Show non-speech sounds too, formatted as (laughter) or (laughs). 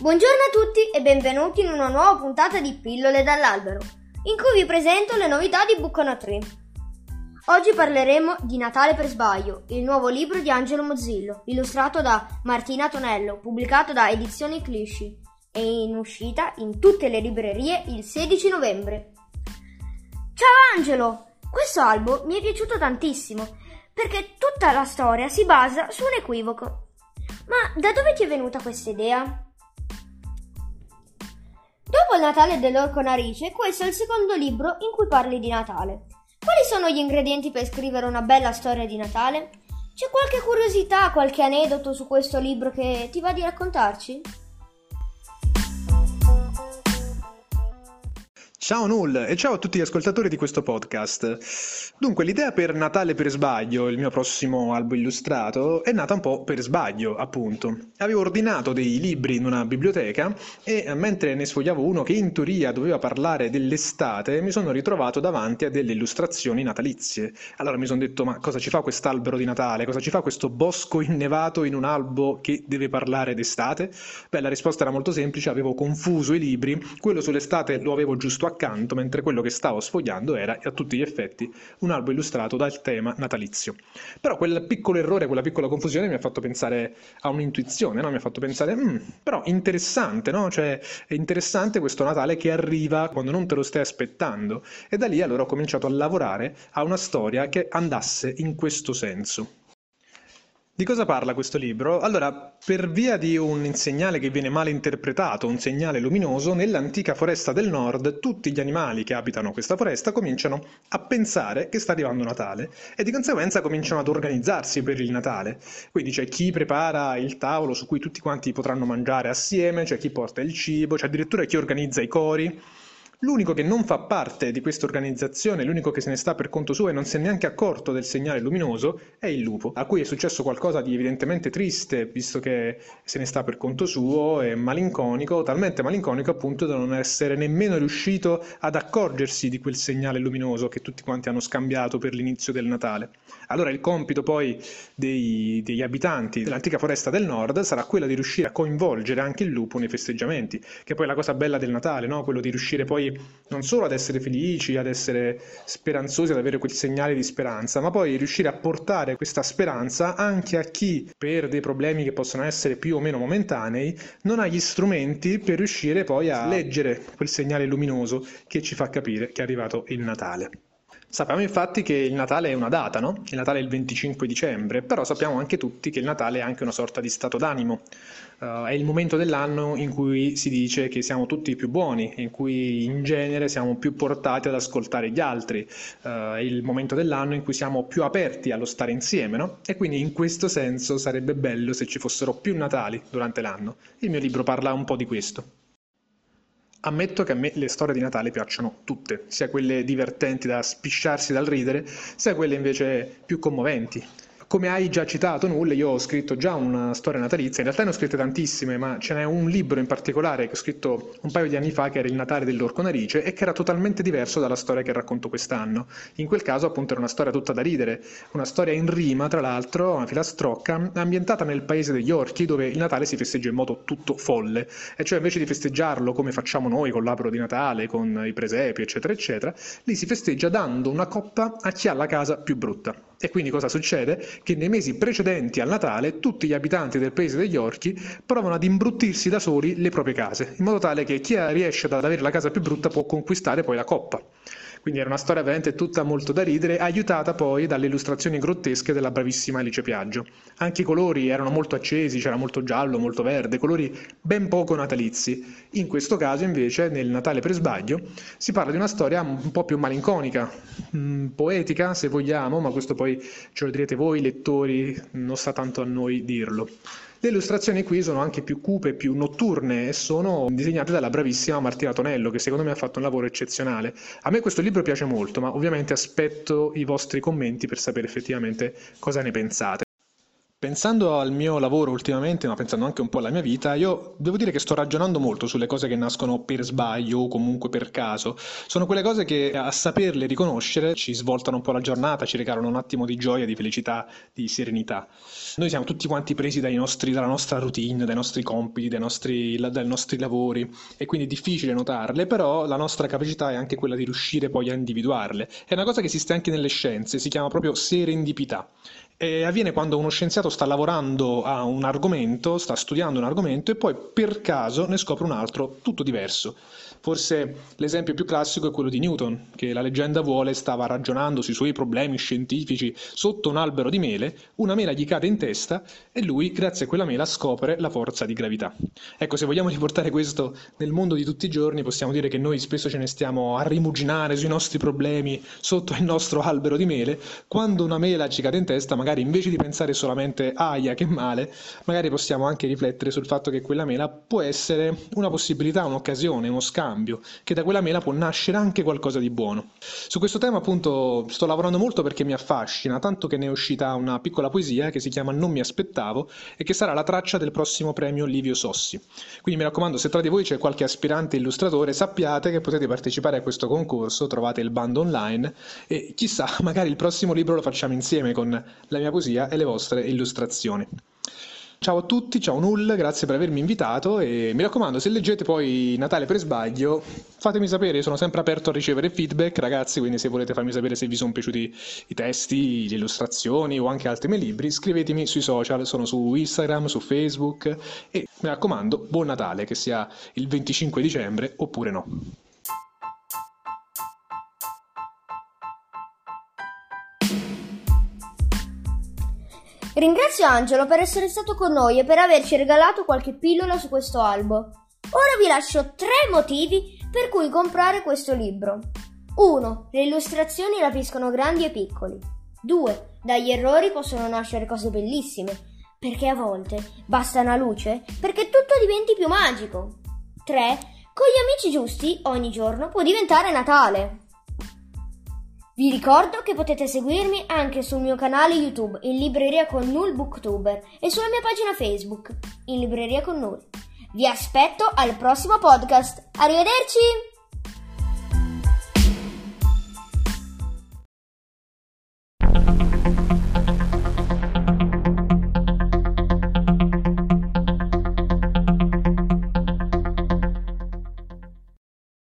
Buongiorno a tutti e benvenuti in una nuova puntata di Pillole dall'albero, in cui vi presento le novità di Buccono 3. Oggi parleremo di Natale per sbaglio, il nuovo libro di Angelo Mozzillo, illustrato da Martina Tonello, pubblicato da Edizioni Clisci e in uscita in tutte le librerie il 16 novembre. Ciao Angelo! Questo albo mi è piaciuto tantissimo perché tutta la storia si basa su un equivoco. Ma da dove ti è venuta questa idea? Dopo il Natale dell'Orco Narice, questo è il secondo libro in cui parli di Natale. Quali sono gli ingredienti per scrivere una bella storia di Natale? C'è qualche curiosità, qualche aneddoto su questo libro che ti va di raccontarci? Ciao Null e ciao a tutti gli ascoltatori di questo podcast. Dunque, l'idea per Natale per sbaglio, il mio prossimo albo illustrato, è nata un po' per sbaglio, appunto. Avevo ordinato dei libri in una biblioteca e mentre ne sfogliavo uno che in teoria doveva parlare dell'estate, mi sono ritrovato davanti a delle illustrazioni natalizie. Allora mi sono detto, ma cosa ci fa quest'albero di Natale? Cosa ci fa questo bosco innevato in un albo che deve parlare d'estate? Beh, la risposta era molto semplice, avevo confuso i libri, quello sull'estate lo avevo giusto accanto accanto, mentre quello che stavo sfogliando era a tutti gli effetti un albo illustrato dal tema natalizio. Però quel piccolo errore, quella piccola confusione mi ha fatto pensare a un'intuizione, no? mi ha fatto pensare, mm, però interessante, no? Cioè, è interessante questo Natale che arriva quando non te lo stai aspettando. E da lì allora ho cominciato a lavorare a una storia che andasse in questo senso. Di cosa parla questo libro? Allora, per via di un segnale che viene male interpretato, un segnale luminoso, nell'antica foresta del nord tutti gli animali che abitano questa foresta cominciano a pensare che sta arrivando Natale e di conseguenza cominciano ad organizzarsi per il Natale. Quindi c'è chi prepara il tavolo su cui tutti quanti potranno mangiare assieme, c'è chi porta il cibo, c'è addirittura chi organizza i cori. L'unico che non fa parte di questa organizzazione, l'unico che se ne sta per conto suo e non si è neanche accorto del segnale luminoso, è il lupo, a cui è successo qualcosa di evidentemente triste, visto che se ne sta per conto suo, è malinconico, talmente malinconico appunto da non essere nemmeno riuscito ad accorgersi di quel segnale luminoso che tutti quanti hanno scambiato per l'inizio del Natale. Allora il compito poi dei, degli abitanti dell'antica foresta del nord sarà quello di riuscire a coinvolgere anche il lupo nei festeggiamenti, che poi è la cosa bella del Natale, no? quello di riuscire poi non solo ad essere felici, ad essere speranzosi, ad avere quel segnale di speranza, ma poi riuscire a portare questa speranza anche a chi per dei problemi che possono essere più o meno momentanei non ha gli strumenti per riuscire poi a leggere quel segnale luminoso che ci fa capire che è arrivato il Natale. Sappiamo infatti che il Natale è una data, no? Il Natale è il 25 dicembre, però sappiamo anche tutti che il Natale è anche una sorta di stato d'animo. Uh, è il momento dell'anno in cui si dice che siamo tutti più buoni, in cui in genere siamo più portati ad ascoltare gli altri. Uh, è il momento dell'anno in cui siamo più aperti allo stare insieme, no? E quindi in questo senso sarebbe bello se ci fossero più Natali durante l'anno. Il mio libro parla un po' di questo. Ammetto che a me le storie di Natale piacciono tutte, sia quelle divertenti da spisciarsi dal ridere, sia quelle invece più commoventi. Come hai già citato, Null, io ho scritto già una storia natalizia, in realtà ne ho scritte tantissime, ma ce n'è un libro in particolare che ho scritto un paio di anni fa, che era Il Natale dell'Orco Narice, e che era totalmente diverso dalla storia che racconto quest'anno. In quel caso, appunto, era una storia tutta da ridere, una storia in rima, tra l'altro, una filastrocca, ambientata nel paese degli orchi, dove il Natale si festeggia in modo tutto folle, e cioè invece di festeggiarlo come facciamo noi con l'albero di Natale, con i presepi, eccetera, eccetera, lì si festeggia dando una coppa a chi ha la casa più brutta. E quindi cosa succede? Che nei mesi precedenti al Natale tutti gli abitanti del paese degli orchi provano ad imbruttirsi da soli le proprie case, in modo tale che chi riesce ad avere la casa più brutta può conquistare poi la coppa. Quindi era una storia veramente tutta molto da ridere, aiutata poi dalle illustrazioni grottesche della bravissima Alice Piaggio. Anche i colori erano molto accesi, c'era molto giallo, molto verde, colori ben poco natalizi. In questo caso invece, nel Natale per sbaglio, si parla di una storia un po' più malinconica, mm, poetica se vogliamo, ma questo poi ce lo direte voi lettori, non sta tanto a noi dirlo. Le illustrazioni qui sono anche più cupe, più notturne e sono disegnate dalla bravissima Martina Tonello, che secondo me ha fatto un lavoro eccezionale. A me questo libro piace molto, ma ovviamente aspetto i vostri commenti per sapere effettivamente cosa ne pensate. Pensando al mio lavoro ultimamente, ma pensando anche un po' alla mia vita, io devo dire che sto ragionando molto sulle cose che nascono per sbaglio o comunque per caso. Sono quelle cose che a saperle riconoscere ci svoltano un po' la giornata, ci regalano un attimo di gioia, di felicità, di serenità. Noi siamo tutti quanti presi nostri, dalla nostra routine, dai nostri compiti, dai nostri, dai nostri lavori e quindi è difficile notarle, però la nostra capacità è anche quella di riuscire poi a individuarle. È una cosa che esiste anche nelle scienze, si chiama proprio serendipità e avviene quando uno scienziato sta lavorando a un argomento, sta studiando un argomento e poi per caso ne scopre un altro tutto diverso. Forse l'esempio più classico è quello di Newton, che la leggenda vuole stava ragionando sui suoi problemi scientifici sotto un albero di mele, una mela gli cade in testa e lui, grazie a quella mela, scopre la forza di gravità. Ecco, se vogliamo riportare questo nel mondo di tutti i giorni, possiamo dire che noi spesso ce ne stiamo a rimuginare sui nostri problemi sotto il nostro albero di mele, quando una mela ci cade in testa, magari invece di pensare solamente aia che male, magari possiamo anche riflettere sul fatto che quella mela può essere una possibilità, un'occasione, uno scambio cambio, che da quella mela può nascere anche qualcosa di buono. Su questo tema appunto sto lavorando molto perché mi affascina, tanto che ne è uscita una piccola poesia che si chiama Non mi aspettavo e che sarà la traccia del prossimo premio Livio Sossi. Quindi mi raccomando, se tra di voi c'è qualche aspirante illustratore, sappiate che potete partecipare a questo concorso, trovate il bando online e chissà, (laughs) magari il prossimo libro lo facciamo insieme con la mia poesia e le vostre illustrazioni. Ciao a tutti, ciao Null, grazie per avermi invitato e mi raccomando, se leggete poi Natale per sbaglio, fatemi sapere, io sono sempre aperto a ricevere feedback, ragazzi, quindi se volete farmi sapere se vi sono piaciuti i testi, le illustrazioni o anche altri miei libri, scrivetemi sui social, sono su Instagram, su Facebook e mi raccomando, buon Natale, che sia il 25 dicembre oppure no. Ringrazio Angelo per essere stato con noi e per averci regalato qualche pillola su questo albo. Ora vi lascio tre motivi per cui comprare questo libro. 1. Le illustrazioni rapiscono grandi e piccoli. 2. Dagli errori possono nascere cose bellissime, perché a volte basta una luce perché tutto diventi più magico. 3. Con gli amici giusti ogni giorno può diventare Natale. Vi ricordo che potete seguirmi anche sul mio canale YouTube in libreria con Null Booktuber e sulla mia pagina Facebook in libreria con Null. Vi aspetto al prossimo podcast. Arrivederci!